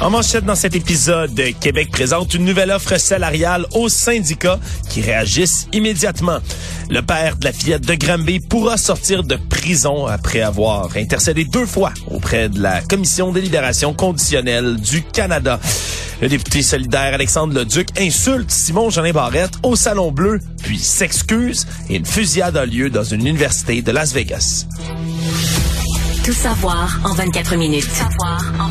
En manchette dans cet épisode, Québec présente une nouvelle offre salariale aux syndicats qui réagissent immédiatement. Le père de la fillette de Granby pourra sortir de prison après avoir intercédé deux fois auprès de la Commission des libérations conditionnelles du Canada. Le député solidaire Alexandre Leduc insulte Simon Jeanin Barrette au Salon Bleu, puis s'excuse et une fusillade a lieu dans une université de Las Vegas. Tout savoir en 24 minutes. Tout savoir en 24 minutes.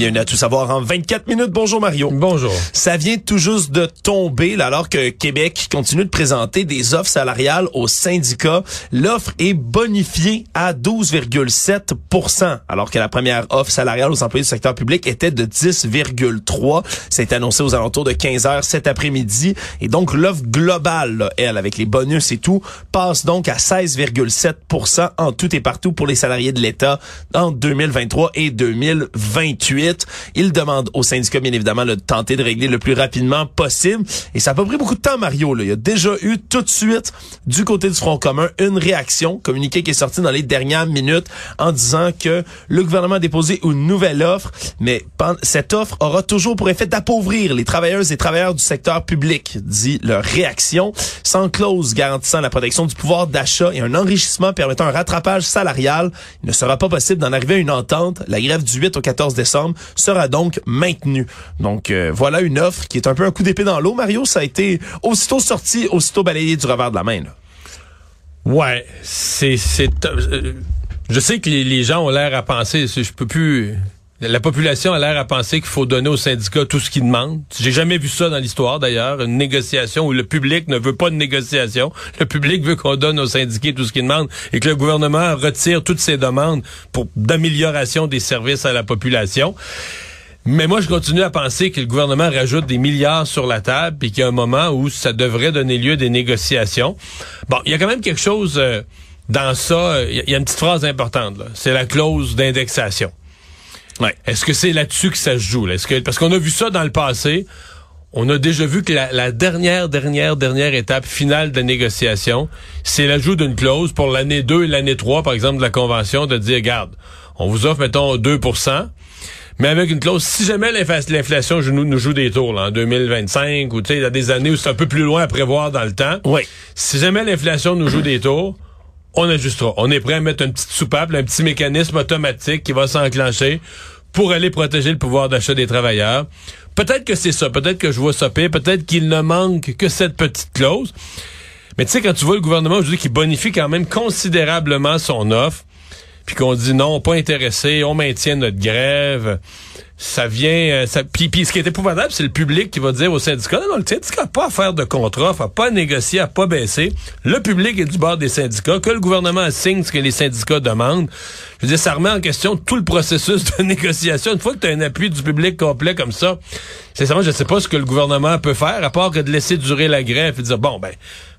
Bienvenue à Tout savoir en 24 minutes. Bonjour Mario. Bonjour. Ça vient tout juste de tomber là, alors que Québec continue de présenter des offres salariales aux syndicats. L'offre est bonifiée à 12,7% alors que la première offre salariale aux employés du secteur public était de 10,3. C'est annoncé aux alentours de 15 heures cet après-midi. Et donc l'offre globale, là, elle, avec les bonus et tout, passe donc à 16,7% en tout et partout pour les salariés de l'État en 2023 et 2028. Il demande aux syndicats, bien évidemment, de tenter de régler le plus rapidement possible. Et ça n'a pas pris beaucoup de temps, Mario. Là. Il y a déjà eu tout de suite, du côté du Front commun, une réaction, communiqué qui est sorti dans les dernières minutes en disant que le gouvernement a déposé une nouvelle offre, mais cette offre aura toujours pour effet d'appauvrir les travailleuses et travailleurs du secteur public, dit leur réaction, sans clause garantissant la protection du pouvoir d'achat et un enrichissement permettant un rattrapage salarial. Il ne sera pas possible d'en arriver à une entente. La grève du 8 au 14 décembre sera donc maintenu. Donc euh, voilà une offre qui est un peu un coup d'épée dans l'eau. Mario, ça a été aussitôt sorti, aussitôt balayé du revers de la main. Ouais, c'est c'est euh, je sais que les, les gens ont l'air à penser, je peux plus la population a l'air à penser qu'il faut donner aux syndicats tout ce qu'ils demandent. J'ai jamais vu ça dans l'histoire d'ailleurs, une négociation où le public ne veut pas de négociation. Le public veut qu'on donne aux syndiqués tout ce qu'ils demandent et que le gouvernement retire toutes ses demandes pour d'amélioration des services à la population. Mais moi, je continue à penser que le gouvernement rajoute des milliards sur la table et qu'il y a un moment où ça devrait donner lieu à des négociations. Bon, il y a quand même quelque chose euh, dans ça. Il y, a une petite phrase importante. C'est la clause d'indexation. Ouais. Est-ce que c'est là-dessus que ça se joue? Là? Est-ce que, parce qu'on a vu ça dans le passé. On a déjà vu que la, la dernière, dernière, dernière étape finale de la négociation, c'est l'ajout d'une clause pour l'année 2 et l'année 3, par exemple, de la Convention, de dire, garde, on vous offre, mettons, 2% mais avec une clause, si jamais l'inflation nous, nous joue des tours là, en 2025, ou tu sais, il y a des années où c'est un peu plus loin à prévoir dans le temps, oui. si jamais l'inflation nous joue des tours, on ajustera. On est prêt à mettre un petit soupape, un petit mécanisme automatique qui va s'enclencher pour aller protéger le pouvoir d'achat des travailleurs. Peut-être que c'est ça, peut-être que je vois ça peut-être qu'il ne manque que cette petite clause. Mais tu sais, quand tu vois le gouvernement aujourd'hui qui bonifie quand même considérablement son offre, puis qu'on dit non, pas intéressé, on maintient notre grève, ça vient... Euh, ça, puis, puis ce qui est épouvantable, c'est le public qui va dire au syndicat, non, non, le syndicat n'a pas à faire de contrat, n'a pas à négocier, n'a pas baisser. Le public est du bord des syndicats, que le gouvernement signe ce que les syndicats demandent. Je veux dire, ça remet en question tout le processus de négociation. Une fois que tu as un appui du public complet comme ça, sincèrement, je ne sais pas ce que le gouvernement peut faire, à part que de laisser durer la grève et dire, bon, ben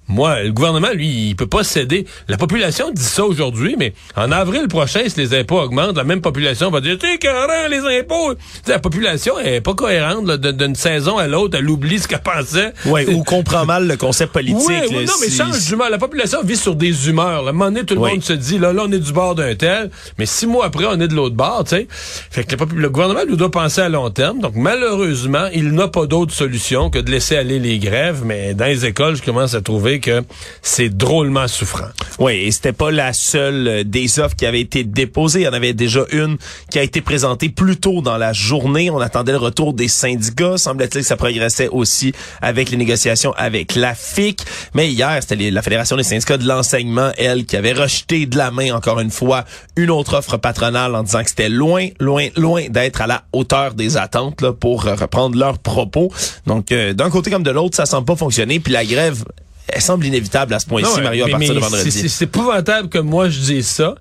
moi, le gouvernement, lui, il peut pas céder. La population dit ça aujourd'hui, mais en avril prochain, si les impôts augmentent, la même population va dire, t'es carré, les impôts. la population est pas cohérente d'une saison à l'autre, elle oublie ce qu'elle pensait. Oui, ou comprend mal le concept politique. Oui, non, mais change d'humeur. La population vit sur des humeurs. À un moment donné, tout le monde se dit, là, là, on est du bord d'un tel, mais six mois après, on est de l'autre bord, tu sais. Fait que le, le gouvernement lui doit penser à long terme. Donc, malheureusement, il n'a pas d'autre solution que de laisser aller les grèves, mais dans les écoles, je commence à trouver que c'est drôlement souffrant. Oui, et c'était pas la seule euh, des offres qui avait été déposée. Il y en avait déjà une qui a été présentée plus tôt dans la journée. On attendait le retour des syndicats. Semble-t-il que ça progressait aussi avec les négociations avec la FIC. Mais hier, c'était la Fédération des syndicats de l'enseignement, elle, qui avait rejeté de la main, encore une fois, une autre offre patronale en disant que c'était loin, loin, loin d'être à la hauteur des attentes là, pour reprendre leurs propos. Donc, euh, d'un côté comme de l'autre, ça semble pas fonctionner. Puis la grève elle semble inévitable à ce point-ci, Mario, à partir de vendredi. C'est épouvantable que moi je dise ça,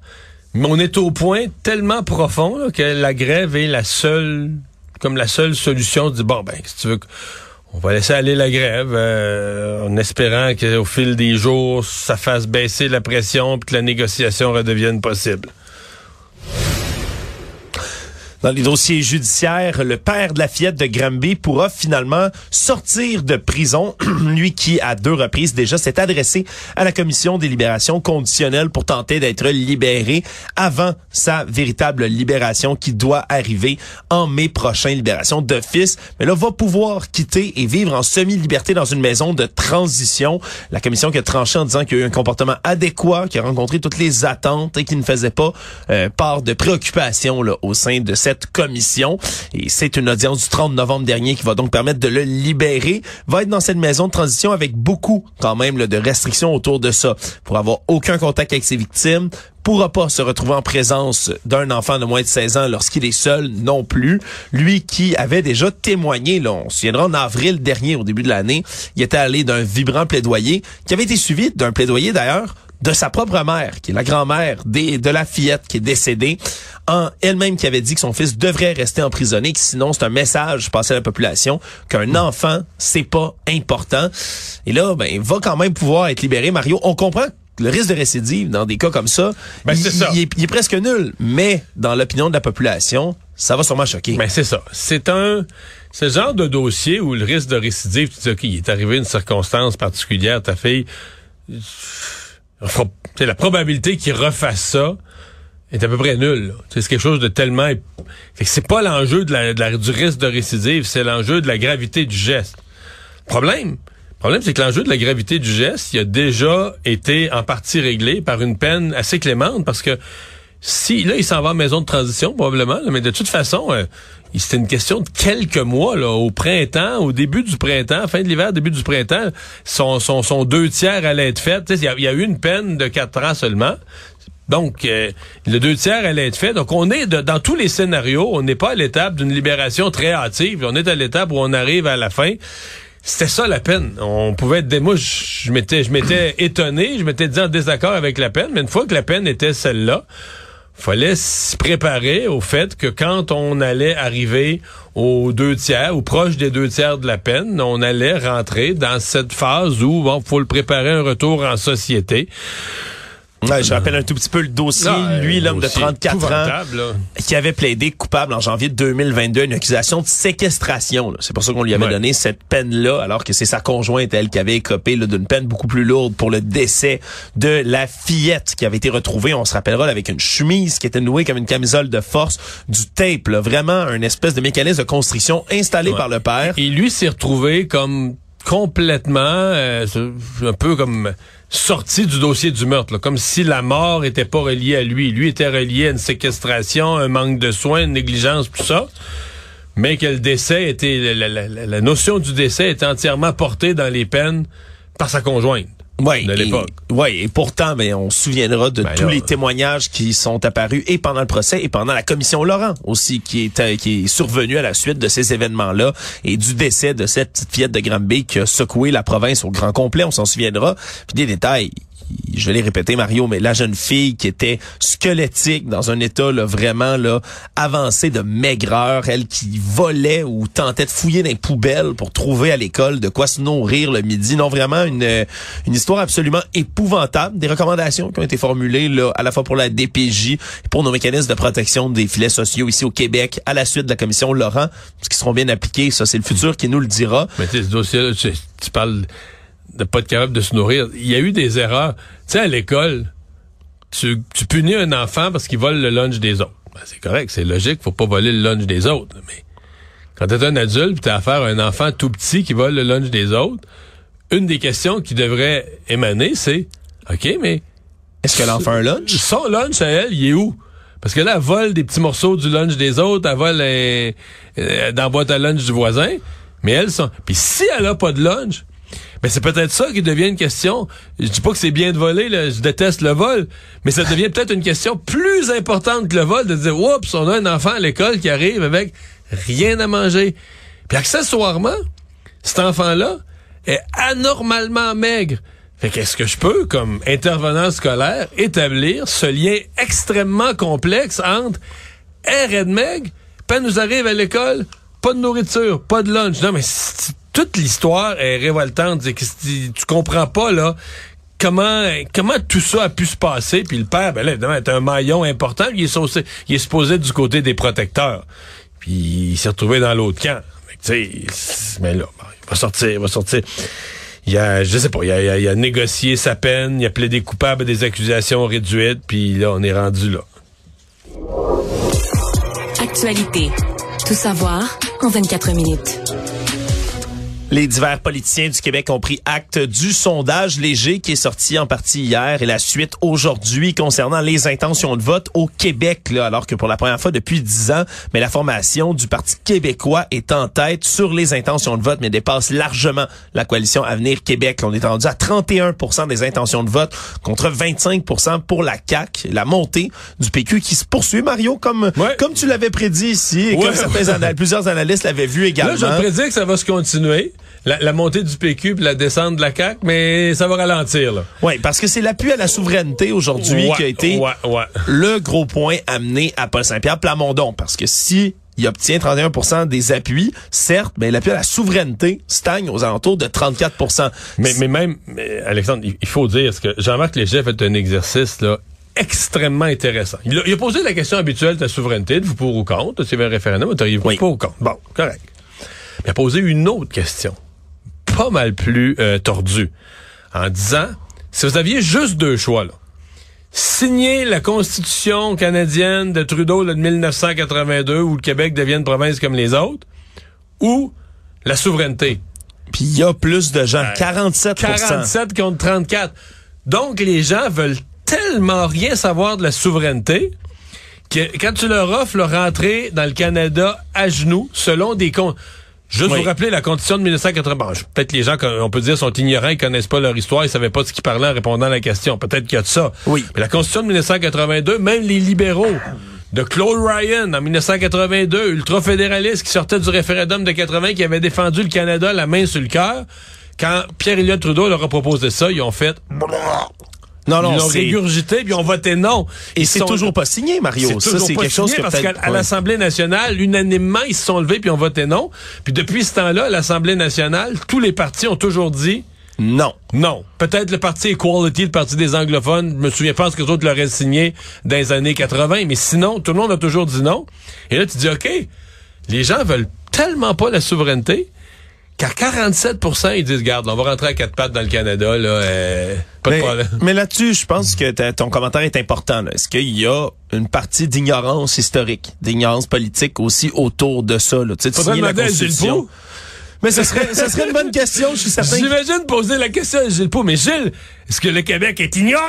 mais on est au point tellement profond que la grève est la seule, comme la seule solution. Dire, bon, ben, si tu veux On va laisser aller la grève euh, en espérant qu'au fil des jours, ça fasse baisser la pression et que la négociation redevienne possible. Dans les dossiers judiciaires, le père de la fillette de Granby pourra finalement sortir de prison. Lui qui, à deux reprises déjà, s'est adressé à la commission des libérations conditionnelles pour tenter d'être libéré avant sa véritable libération qui doit arriver en mai prochain, libération d'office. Mais là, va pouvoir quitter et vivre en semi-liberté dans une maison de transition. La commission qui a tranché en disant qu'il y a eu un comportement adéquat, qui a rencontré toutes les attentes et qui ne faisait pas euh, part de préoccupation là, au sein de cette commission. Et c'est une audience du 30 novembre dernier qui va donc permettre de le libérer. Va être dans cette maison de transition avec beaucoup quand même de restrictions autour de ça. Pour avoir aucun contact avec ses victimes, pourra pas se retrouver en présence d'un enfant de moins de 16 ans lorsqu'il est seul non plus. Lui qui avait déjà témoigné, là, on se souviendra en avril dernier, au début de l'année, il était allé d'un vibrant plaidoyer qui avait été suivi d'un plaidoyer d'ailleurs de sa propre mère, qui est la grand-mère de la fillette qui est décédée, en elle-même qui avait dit que son fils devrait rester emprisonné, que sinon c'est un message passé à la population qu'un enfant c'est pas important. Et là, ben, il va quand même pouvoir être libéré. Mario, on comprend le risque de récidive dans des cas comme ça, Ben, il, c'est ça. il est, il est presque nul. Mais dans l'opinion de la population, ça va sûrement choquer. Ben c'est ça. C'est un c'est le genre de dossier où le risque de récidive, tu dis OK, il est arrivé une circonstance particulière, ta fille sais, la probabilité qu'il refasse ça est à peu près nulle. C'est quelque chose de tellement c'est pas l'enjeu de la, de la- du risque de récidive, c'est l'enjeu de la gravité du geste. Problème le problème, c'est que l'enjeu de la gravité du geste, il a déjà été en partie réglé par une peine assez clémente, parce que si là, il s'en va en maison de transition, probablement, mais de toute façon, euh, c'était une question de quelques mois, là, au printemps, au début du printemps, fin de l'hiver, début du printemps, son, son, son deux tiers allait être fait. Il y, a- eu une peine de quatre ans seulement. Donc, euh, le deux tiers allait être fait. Donc, on est de- dans tous les scénarios, on n'est pas à l'étape d'une libération très hâtive. On est à l'étape où on arrive à la fin. C'était ça la peine. On pouvait être des... Moi, je m'étais, je m'étais étonné, je m'étais dit en désaccord avec la peine, mais une fois que la peine était celle-là, fallait se préparer au fait que quand on allait arriver aux deux tiers ou proche des deux tiers de la peine, on allait rentrer dans cette phase où bon, faut le préparer un retour en société. Ouais, je rappelle un tout petit peu le dossier. Lui, l'homme de dossier 34 ans, là. qui avait plaidé coupable en janvier 2022 une accusation de séquestration. C'est pour ça qu'on lui avait Ouais. donné cette peine-là, alors que c'est sa conjointe, elle, qui avait écopé d'une peine beaucoup plus lourde pour le décès de la fillette qui avait été retrouvée, on se rappellera, là, avec une chemise qui était nouée comme une camisole de force, du tape, là, vraiment un espèce de mécanisme de construction installé Ouais. par le père. Et lui s'est retrouvé comme complètement, euh, un peu comme sorti du dossier du meurtre, comme si la mort était pas reliée à lui. Lui était relié à une séquestration, un manque de soins, une négligence, tout ça. Mais que le décès était, la- la notion du décès était entièrement portée dans les peines par sa conjointe. Oui, de et- l'époque. ouais, et pourtant, ben, on se souviendra de Ben tous là, les témoignages qui sont apparus et pendant le procès et pendant la commission Laurent aussi, qui est, euh, qui est survenue à la suite de ces événements-là et du décès de cette petite fillette de Granby qui a secoué la province au grand complet, on s'en souviendra. Puis des détails, je l'ai répété Mario, mais la jeune fille qui était squelettique dans un état là, vraiment là avancé de maigreur, elle qui volait ou tentait de fouiller dans les poubelles pour trouver à l'école de quoi se nourrir le midi. Non, vraiment une, euh, une histoire absolument épouvantable. Des recommandations qui ont été formulées là, à la fois pour la DPJ et pour nos mécanismes de protection des filets sociaux ici au Québec à la suite de la commission Laurent, qui seront bien appliqués. Ça, c'est le futur qui nous le dira. Mais ce dossier-là, tu, tu parles de pas être capable de se nourrir. Il y a eu des erreurs. Tu sais, à l'école, tu, tu punis un enfant parce qu'il vole le lunch des autres. Ben, c'est correct, c'est logique, faut pas voler le lunch des autres. Mais quand t'es un adulte t'as affaire à un enfant tout petit qui vole le lunch des autres, une des questions qui devrait émaner, c'est OK, mais Est-ce que l'enfant a un lunch? son lunch à elle, il est où? Parce que là, elle vole des petits morceaux du lunch des autres, elle vole euh, euh, dans la boîte à lunch du voisin, mais elle, sont... Puis si elle a pas de lunch, ben c'est peut-être ça qui devient une question. Je dis pas que c'est bien de voler, là, je déteste le vol, mais ça devient peut-être une question plus importante que le vol, de dire, oups, on a un enfant à l'école qui arrive avec rien à manger. Puis accessoirement, cet enfant-là est anormalement maigre. Fait qu'est-ce que je peux, comme intervenant scolaire, établir ce lien extrêmement complexe entre R et de maigre, puis elle nous arrive à l'école, pas de nourriture, pas de lunch. Non, mais si- toute l'histoire est révoltante. Tu comprends pas, là, comment comment tout ça a pu se passer? Puis le père, ben là, évidemment, est un maillon important. Il est, supposé, il est supposé du côté des protecteurs. Puis il s'est retrouvé dans l'autre camp. Mais là, bon, il va sortir, il va sortir. Il a, je sais pas, il a négocié sa peine, il a plaidé coupable à des accusations réduites, puis là, on est rendu là. Actualité. Tout savoir en 24 minutes. Les divers politiciens du Québec ont pris acte du sondage léger qui est sorti en partie hier et la suite aujourd'hui concernant les intentions de vote au Québec, là, alors que pour la première fois depuis dix ans, mais la formation du Parti québécois est en tête sur les intentions de vote, mais dépasse largement la coalition Avenir Québec. On est rendu à 31% des intentions de vote contre 25% pour la CAQ. La montée du PQ qui se poursuit, Mario, comme, Ouais. comme tu l'avais prédit ici et Ouais. comme certains plusieurs analystes l'avaient vu également. Là, je prédis que ça va se continuer. La, la montée du PQ puis la descente de la CAQ, mais ça va ralentir, là. Oui, parce que c'est l'appui à la souveraineté aujourd'hui Ouais, qui a été ouais, ouais. le gros point amené à Paul Saint-Pierre Plamondon. Parce que si il obtient 31% des appuis, certes, mais l'appui à la souveraineté stagne aux alentours de 34 Mais, mais même, mais, Alexandre, il faut dire ce que Jean-Marc Léger fait un exercice là extrêmement intéressant. Il a, il a posé la question habituelle de la souveraineté, de vous pour ou contre, avait un référendum, vous Oui. pour ou contre? Bon, correct. Mais il a posé une autre question, pas mal plus euh, tordue, en disant, si vous aviez juste deux choix, là, signer la Constitution canadienne de Trudeau là, de 1982, où le Québec devient une province comme les autres, ou la souveraineté. Puis il y a plus de gens, 47 47 contre 34. Donc, les gens veulent tellement rien savoir de la souveraineté que quand tu leur offres le rentrer dans le Canada à genoux, selon des comptes. Juste Oui. vous rappeler la condition de 1980. Bon, peut-être les gens, on peut dire, sont ignorants, ils connaissent pas leur histoire, ils savaient pas de ce qu'ils parlaient en répondant à la question. Peut-être qu'il y a de ça. Oui. Mais la constitution de 1982, même les libéraux de Claude Ryan en 1982, ultra-fédéralistes qui sortaient du référendum de 80, qui avaient défendu le Canada la main sur le cœur, quand Pierre-Éliott Trudeau leur a proposé ça, ils ont fait... Non, non, ils l'ont c'est... régurgité, puis ils ont voté non. Et c'est sont- toujours pas signé, Mario. c'est Ça, quelque chose signé que parce qu'à l'Assemblée nationale, unanimement, ils se sont levés puis ont voté non. Puis depuis ce temps-là, à l'Assemblée nationale, tous les partis ont toujours dit Non. non. Peut-être le parti Equality, le parti des anglophones, je me souviens pas ce que les autres l'auraient signé dans les années 80, mais sinon, tout le monde a toujours dit non. Et là, tu dis, OK, les gens veulent tellement pas la souveraineté qu'à 47% ils disent, garde, on va rentrer à quatre pattes dans le Canada, là, euh, pas de Mais, problème. mais là-dessus, je pense que ton commentaire est important. Est-ce qu'il y a une partie d'ignorance historique, d'ignorance politique aussi autour de ça? Là? Tu sais, de signer la Constitution. Mais ce serait, ce serait une bonne question, je suis certain. J'imagine poser la question à Gilles Pau, mais Gilles, est-ce que le Québec est ignorant?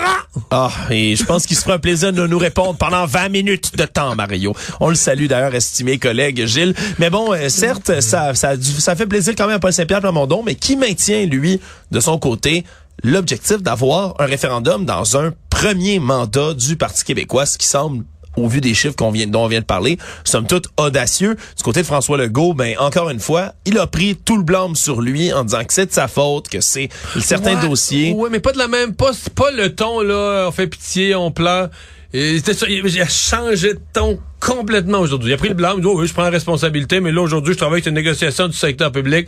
Ah, et je pense qu'il se fera un plaisir de nous répondre pendant 20 minutes de temps, Mario. On le salue d'ailleurs, estimé collègue Gilles. Mais bon, euh, certes, ça, ça, ça fait plaisir quand même à Paul Saint-Pierre Plamondon, mais qui maintient, lui, de son côté, l'objectif d'avoir un référendum dans un premier mandat du Parti québécois, ce qui semble au vu des chiffres qu'on vient, dont on vient de parler, somme toute audacieux. Du côté de François Legault, ben, encore une fois, il a pris tout le blâme sur lui en disant que c'est de sa faute, que c'est certains Ouais, dossiers. Ouais, mais pas de la même, pas, pas le ton, là, on fait pitié, on pleure. Et il, a changé de ton complètement aujourd'hui. Il a pris le blâme, il dit, oh oui, je prends la responsabilité, mais là, aujourd'hui, je travaille avec une négociation du secteur public.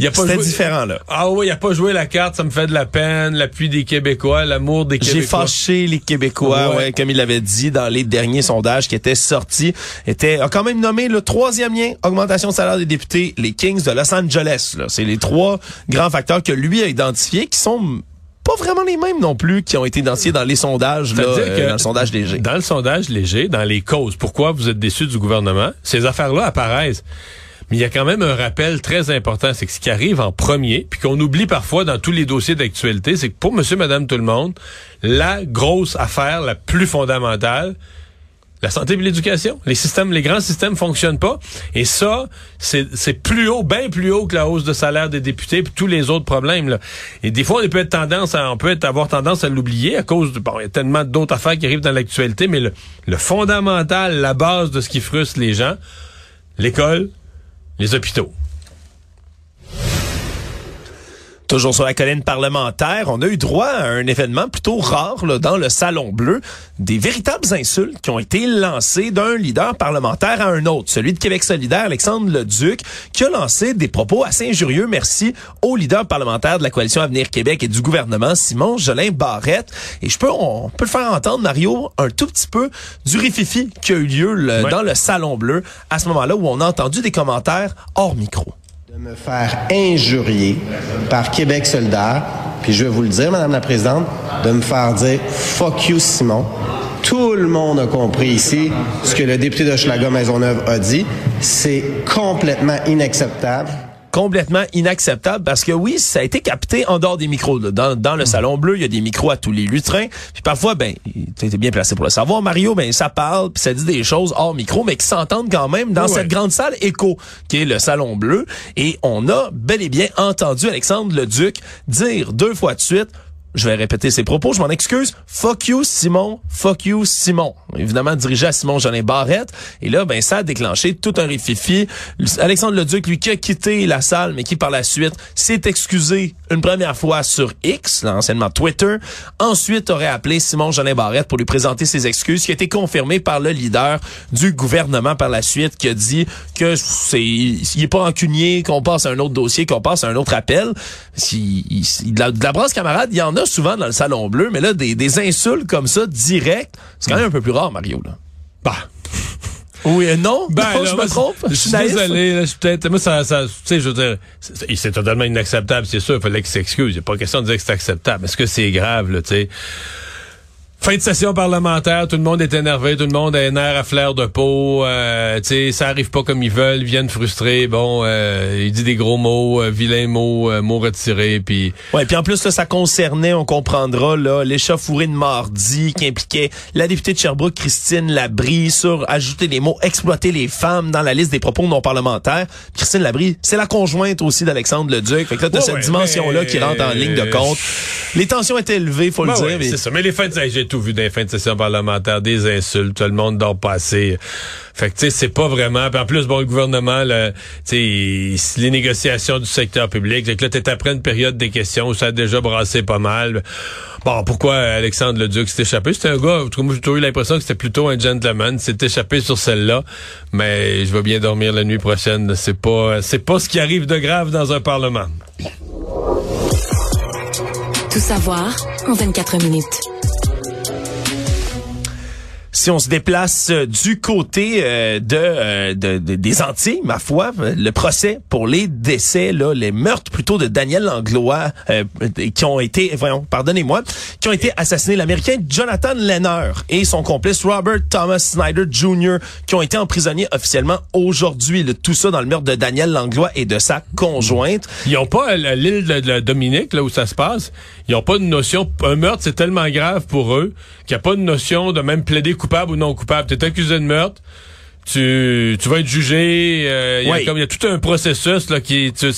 Il a pas C'était joué- différent, là. Ah oui, il a pas joué la carte, ça me fait de la peine, l'appui des Québécois, l'amour des J'ai Québécois. fâché les Québécois, Ouais. ouais, comme il l'avait dit dans les derniers sondages qui étaient sortis. Était, a quand même nommé le troisième lien, augmentation de salaire des députés, les Kings de Los Angeles. là. C'est les trois grands facteurs que lui a identifiés qui sont pas vraiment les mêmes non plus qui ont été identifiés dans les sondages, là, euh, dans le sondage léger. Dans le sondage léger, dans les causes, pourquoi vous êtes déçus du gouvernement, ces affaires-là apparaissent. Mais il y a quand même un rappel très important, c'est que ce qui arrive en premier, puis qu'on oublie parfois dans tous les dossiers d'actualité, c'est que pour monsieur, madame, tout le monde, la grosse affaire, la plus fondamentale, la santé et l'éducation. Les systèmes, les grands systèmes fonctionnent pas. Et ça, c'est plus haut, bien plus haut que la hausse de salaire des députés puis tous les autres problèmes. Là. Et des fois, on peut être tendance à, on peut être, avoir tendance à l'oublier à cause de, bon, il y a tellement d'autres affaires qui arrivent dans l'actualité, mais le, le fondamental, la base de ce qui frustre les gens, l'école, les hôpitaux. Toujours sur la colline parlementaire, on a eu droit à un événement plutôt rare là, dans le Salon Bleu, des véritables insultes qui ont été lancées d'un leader parlementaire à un autre, celui de Québec solidaire, Alexandre Leduc, qui a lancé des propos assez injurieux, merci, au leader parlementaire de la coalition Avenir Québec et du gouvernement, Simon Jolin Barrette. Et je peux, on peut le faire entendre, Mario, un tout petit peu du rififi qui a eu lieu le- dans le Salon Bleu, à ce moment-là où on a entendu des commentaires hors micro. De me faire injurier par Québec solidaire, puis je vais vous le dire, Madame la Présidente, de me faire dire « fuck you, Simon ». Tout le monde a compris ici ce que le député de Schlager Maisonneuve a dit. C'est complètement inacceptable. Complètement inacceptable parce que oui, ça a été capté en dehors des micros. là. Dans, dans le salon bleu, il y a des micros à tous les lutrins. Puis parfois, ben, tu bien placé pour le savoir, Mario, ben ça parle, puis ça dit des choses hors micro, mais qui s'entendent quand même dans Oui, cette ouais. grande salle écho qui est le salon bleu. Et on a bel et bien entendu Alexandre Leduc dire deux fois de suite. Je vais répéter ses propos, je m'en excuse. Fuck you, Simon. Fuck you, Simon. Évidemment, dirigé à Simon Jolin Barrette. Et là, ben, ça a déclenché tout un rififi. Alexandre Leduc, lui, qui a quitté la salle, mais qui, par la suite, s'est excusé une première fois sur X, là, anciennement Twitter. Ensuite, aurait appelé Simon Jolin Barrette pour lui présenter ses excuses, qui a été confirmé par le leader du gouvernement par la suite, qui a dit que c'est, il est pas rancunier, qu'on passe à un autre dossier, qu'on passe à un autre appel. Si, il- de, la, de la brasse camarade, il y en a souvent dans le salon bleu, mais là, des, des insultes comme ça, direct, c'est quand même un peu plus rare, Mario, là. Bah. Oui, non, Ben, non, là, je me trompe? Je suis désolé, là, je suis peut-être, moi, ça, ça, tu sais, je veux dire, c'est c'est totalement inacceptable, c'est sûr, il fallait qu'il s'excuse. Il n'y a pas question de dire que c'est acceptable. Est-ce que c'est grave, là, tu sais? Fin de session parlementaire, tout le monde est énervé, tout le monde a un air à flair de peau, euh, tu sais, ça arrive pas comme ils veulent, ils viennent frustrés, bon, euh, il dit des gros mots, euh, vilains mots, euh, mots retirés, puis Ouais, puis en plus là, ça concernait, on comprendra là, l'échauffourée de mardi qui impliquait la députée de Sherbrooke Christine Labrie sur ajouter les mots exploiter les femmes dans la liste des propos non parlementaires. Christine Labrie, c'est la conjointe aussi d'Alexandre Leduc. Fait que là, t'as Ouais, cette ouais, dimension là mais- qui rentre en ligne de compte. Les tensions étaient élevées, faut Ben le ouais, dire. mais- c'est ça. Mais les j'ai tout vu les fins de session parlementaire, des insultes, tout le monde dort pas assez. Fait que tu sais, c'est pas vraiment. Puis en plus, bon, le gouvernement, là, les négociations du secteur public, fait que là, t'es après une période des questions où ça a déjà brassé pas mal. Bon, pourquoi Alexandre Leduc s'est échappé? C'était un gars, moi, j'ai toujours eu l'impression que c'était plutôt un gentleman. s'est échappé sur celle-là. Mais je vais bien dormir la nuit prochaine. C'est pas, c'est pas ce qui arrive de grave dans un parlement. Tout savoir en 24 minutes. Si on se déplace euh, du côté euh, de, euh, de- de- des Antilles, ma foi, euh, le procès pour les décès, là, les meurtres plutôt de Daniel Langlois, euh, qui ont été, voyons, pardonnez-moi, qui ont été assassinés, l'Américain Jonathan Lenner et son complice Robert Thomas Snyder Jr., qui ont été emprisonnés officiellement aujourd'hui. Tout ça dans le meurtre de Daniel Langlois et de sa conjointe. Ils ont pas à l'île de, de Dominique, là où ça se passe, ils ont pas de notion. Un meurtre, c'est tellement grave pour eux qu'il n'y a pas de notion de même plaider coupable ou non coupable. T'es accusé de meurtre. Tu, tu vas être jugé. euh, Il y a Oui. y tout un processus là qui tu,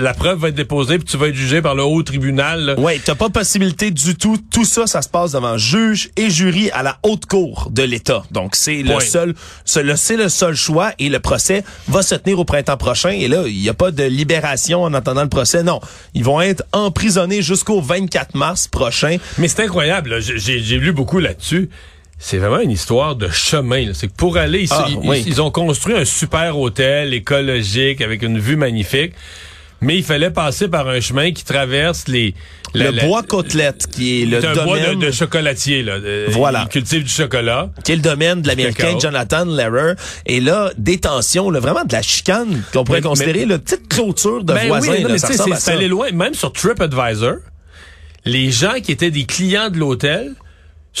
la preuve va être déposée puis tu vas être jugé par le haut tribunal. là. Ouais, t'as pas possibilité du tout. Tout ça, ça se passe devant juge et jury à la haute cour de l'État. Donc c'est le seul, c'est le, le seul choix et le procès va se tenir au printemps prochain. Et là, il n'y a pas de libération en attendant le procès. Non, ils vont être emprisonnés jusqu'au 24 mars prochain. Mais c'est incroyable. j'ai lu beaucoup là-dessus. C'est vraiment une histoire de chemin. C'est que pour aller, ils, Ah, ils- oui. ils ont construit un super hôtel écologique avec une vue magnifique. Mais il fallait passer par un chemin qui traverse les la- le la- bois côtelette, qui est le c'est un bois domaine, de, de chocolatier là. De- Voilà. Ils cultivent du chocolat. qui est le domaine de l'Américain. Jonathan Lehrer. Et là, des tensions, là, vraiment de la chicane qu'on pourrait Mais- considérer, mais- la petite clôture de Ben voisins. oui, non, là, mais ça. c'est allé loin. Même sur TripAdvisor, les gens qui étaient des clients de l'hôtel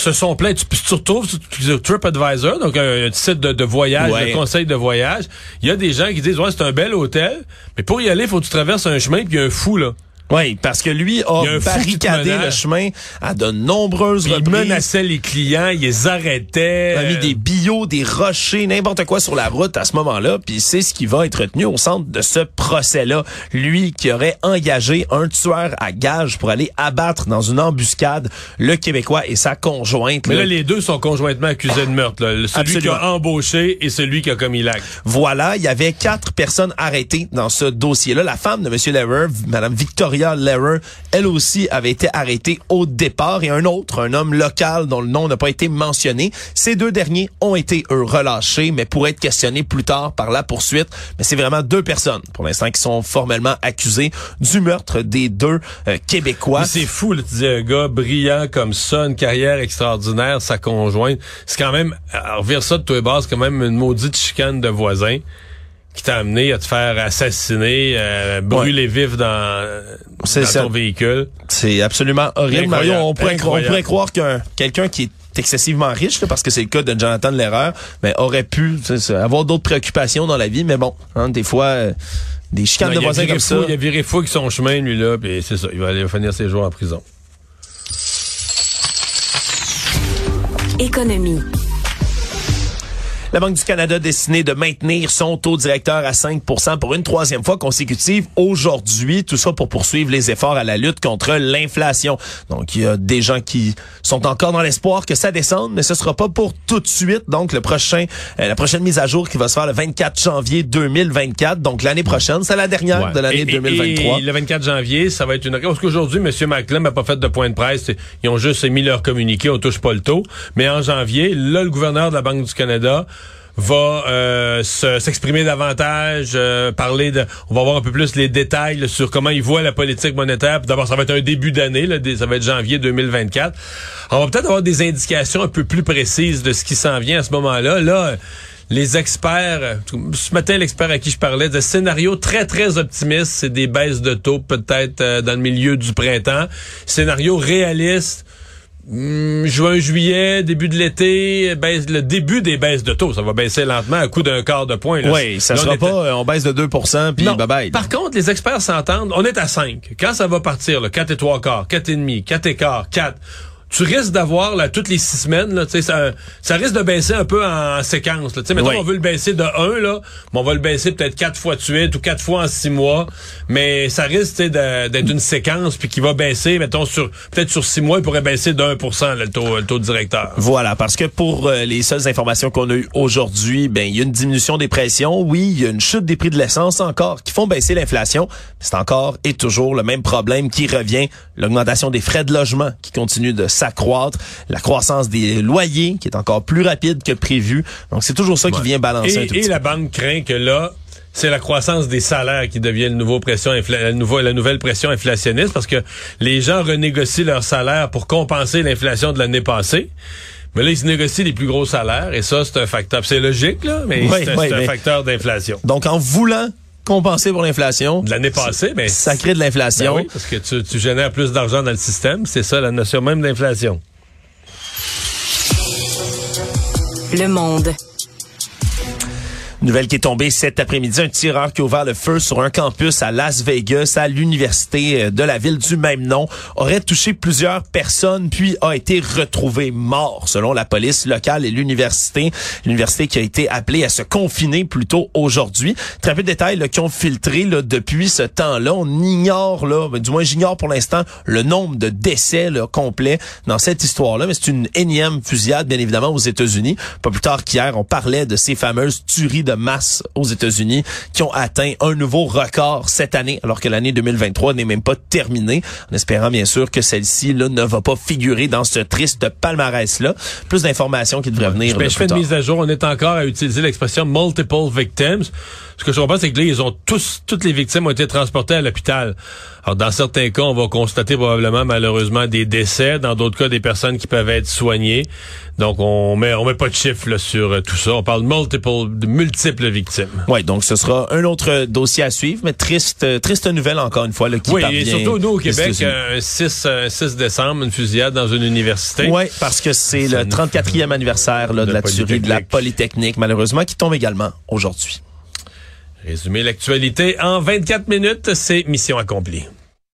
se sont plaints. Tu, tu retrouves sur, TripAdvisor, donc un, un site de, de voyage, Ouais. de conseil de voyage. Il y a des gens qui disent, ouais, c'est un bel hôtel, mais pour y aller, il faut que tu traverses un chemin, puis il y a un fou, là. Oui, parce que lui a, Il a barricadé le chemin à de nombreuses Puis il reprises. menaçait les clients, il les arrêtait. Il a mis des billots, des rochers, n'importe quoi sur la route à ce moment-là, puis c'est ce qui va être retenu au centre de ce procès-là. Lui qui aurait engagé un tueur à gage pour aller abattre dans une embuscade le Québécois et sa conjointe. Mais là. là, les deux sont conjointement accusés de meurtre. Là. Celui Absolument. qui a embauché et celui qui a commis l'acte. Voilà, il y avait quatre personnes arrêtées dans ce dossier-là. La femme de M. Lever, Mme Victoria Victoria Lehrer, elle aussi avait été arrêtée au départ et un autre, un homme local dont le nom n'a pas été mentionné. Ces deux derniers ont été relâchés, mais pourraient être questionnés plus tard par la poursuite. Mais c'est vraiment deux personnes pour l'instant qui sont formellement accusées du meurtre des deux euh, Québécois. C'est fou, là, tu dis un gars brillant comme ça, une carrière extraordinaire, sa conjointe. C'est quand même, à revire ça de toi bas, c'est quand même une maudite chicane de voisins qui t'a amené à te faire assassiner, euh, brûler vif dans, dans ton véhicule. C'est absolument horrible. Mario, on pourrait, on pourrait croire qu'un quelqu'un qui est excessivement riche, là, parce que c'est le cas de Jonathan de l'erreur, mais aurait pu avoir d'autres préoccupations dans la vie. Mais bon, hein, des fois, euh, des chicanes de voisins comme ça. Il a viré fou avec son chemin, lui, là, puis c'est ça. Il va aller finir ses jours en prison. Économie. La Banque du Canada a décidé de maintenir son taux directeur à 5% pour une troisième fois consécutive aujourd'hui. Tout ça pour poursuivre les efforts à la lutte contre l'inflation. Donc, il y a des gens qui sont encore dans l'espoir que ça descende, mais ce sera pas pour tout de suite. Donc, le prochain, euh, la prochaine mise à jour qui va se faire le 24 janvier 2024. Donc, l'année prochaine, c'est la dernière de l'année 2023. Et le 24 janvier, ça va être une parce qu'aujourd'hui, M. McClem n'a pas fait de point de presse. Ils ont juste émis leur communiqué, on touche pas le taux. Mais en janvier, là, le gouverneur de la Banque du Canada va euh, s'exprimer davantage, euh, parler de, on va voir un peu plus les détails sur comment il voit la politique monétaire. D'abord, ça va être un début d'année, ça va être janvier 2024. On va peut-être avoir des indications un peu plus précises de ce qui s'en vient à ce moment-là. Là, les experts, ce matin, l'expert à qui je parlais, de scénario très, très optimiste, c'est des baisses de taux peut-être euh, dans le milieu du printemps. Scénario réaliste, Hmm, juin, juillet, début de l'été, baisse, le début des baisses de taux. Ça va baisser lentement à coup d'un quart de point. Là. Oui, ça sera pas, euh, on baisse de 2 puis bye bye. Par contre, les experts s'entendent, on est à 5. Quand ça va partir, là, 4 et 3 quarts, 4 et demi, 4 et quart, 4 tu risques d'avoir là toutes les six semaines là, ça, ça risque de baisser un peu en, séquence. Là. Mettons, on veut le baisser de 1, là, mais on va le baisser peut-être quatre fois de suite ou quatre fois en six mois. Mais ça risque d'être une séquence puis qui va baisser, mettons, sur peut-être sur six mois, il pourrait baisser de 1 le taux, le taux directeur. Voilà, parce que pour euh, les seules informations qu'on a eues aujourd'hui, ben il y a une diminution des pressions. Oui, il y a une chute des prix de l'essence encore qui font baisser l'inflation. C'est encore et toujours le même problème qui revient, l'augmentation des frais de logement qui continue de s'accroître, la croissance des loyers qui est encore plus rapide que prévu. Donc c'est toujours ça qui vient balancer et, un tout Et la banque craint que là, c'est la croissance des salaires qui devient le nouveau pression la, nouveau, la nouvelle pression inflationniste parce que les gens renégocient leurs salaires pour compenser l'inflation de l'année passée. Mais là, ils se négocient les plus gros salaires et ça, c'est un facteur. C'est logique, là, mais c'est un facteur d'inflation. Donc, en voulant compenser pour l'inflation. De l'année passée, mais ça crée de l'inflation. Ben oui, parce que tu, tu génères plus d'argent dans le système, c'est ça la notion même d'inflation. Le monde. Nouvelle qui est tombée cet après-midi, un tireur qui a ouvert le feu sur un campus à Las Vegas, à l'université euh, de la ville du même nom, aurait touché plusieurs personnes puis a été retrouvé mort selon la police locale et l'université. L'université qui a été appelée à se confiner plus tôt aujourd'hui. Très peu de détails là, qui ont filtré là, depuis ce temps-là. On ignore, là, ben, du moins j'ignore pour l'instant, le nombre de décès là, complets dans cette histoire-là, mais c'est une énième fusillade, bien évidemment, aux États-Unis. Pas plus tard qu'hier, on parlait de ces fameuses tueries de masse aux États-Unis qui ont atteint un nouveau record cette année, alors que l'année 2023 n'est même pas terminée, en espérant bien sûr que celle-ci là ne va pas figurer dans ce triste palmarès-là. Plus d'informations qui devraient venir. Ben, je fais une mise à jour. On est encore à utiliser l'expression multiple victims. Ce que je comprends, c'est que là, ils ont tous, toutes les victimes ont été transportées à l'hôpital. Alors, dans certains cas, on va constater probablement, malheureusement, des décès. Dans d'autres cas, des personnes qui peuvent être soignées. Donc, on met, on met pas de chiffres là, sur euh, tout ça. On parle multiple, de multiples victimes. Oui, donc ce sera un autre dossier à suivre, mais triste, euh, triste nouvelle encore une fois là, qui Oui, et surtout nous au Québec, un 6, 6 décembre, une fusillade dans une université. Oui, parce que c'est le 34e anniversaire là, de, de la tuerie de la Polytechnique, malheureusement, qui tombe également aujourd'hui. Résumer l'actualité en 24 minutes, c'est mission accomplie.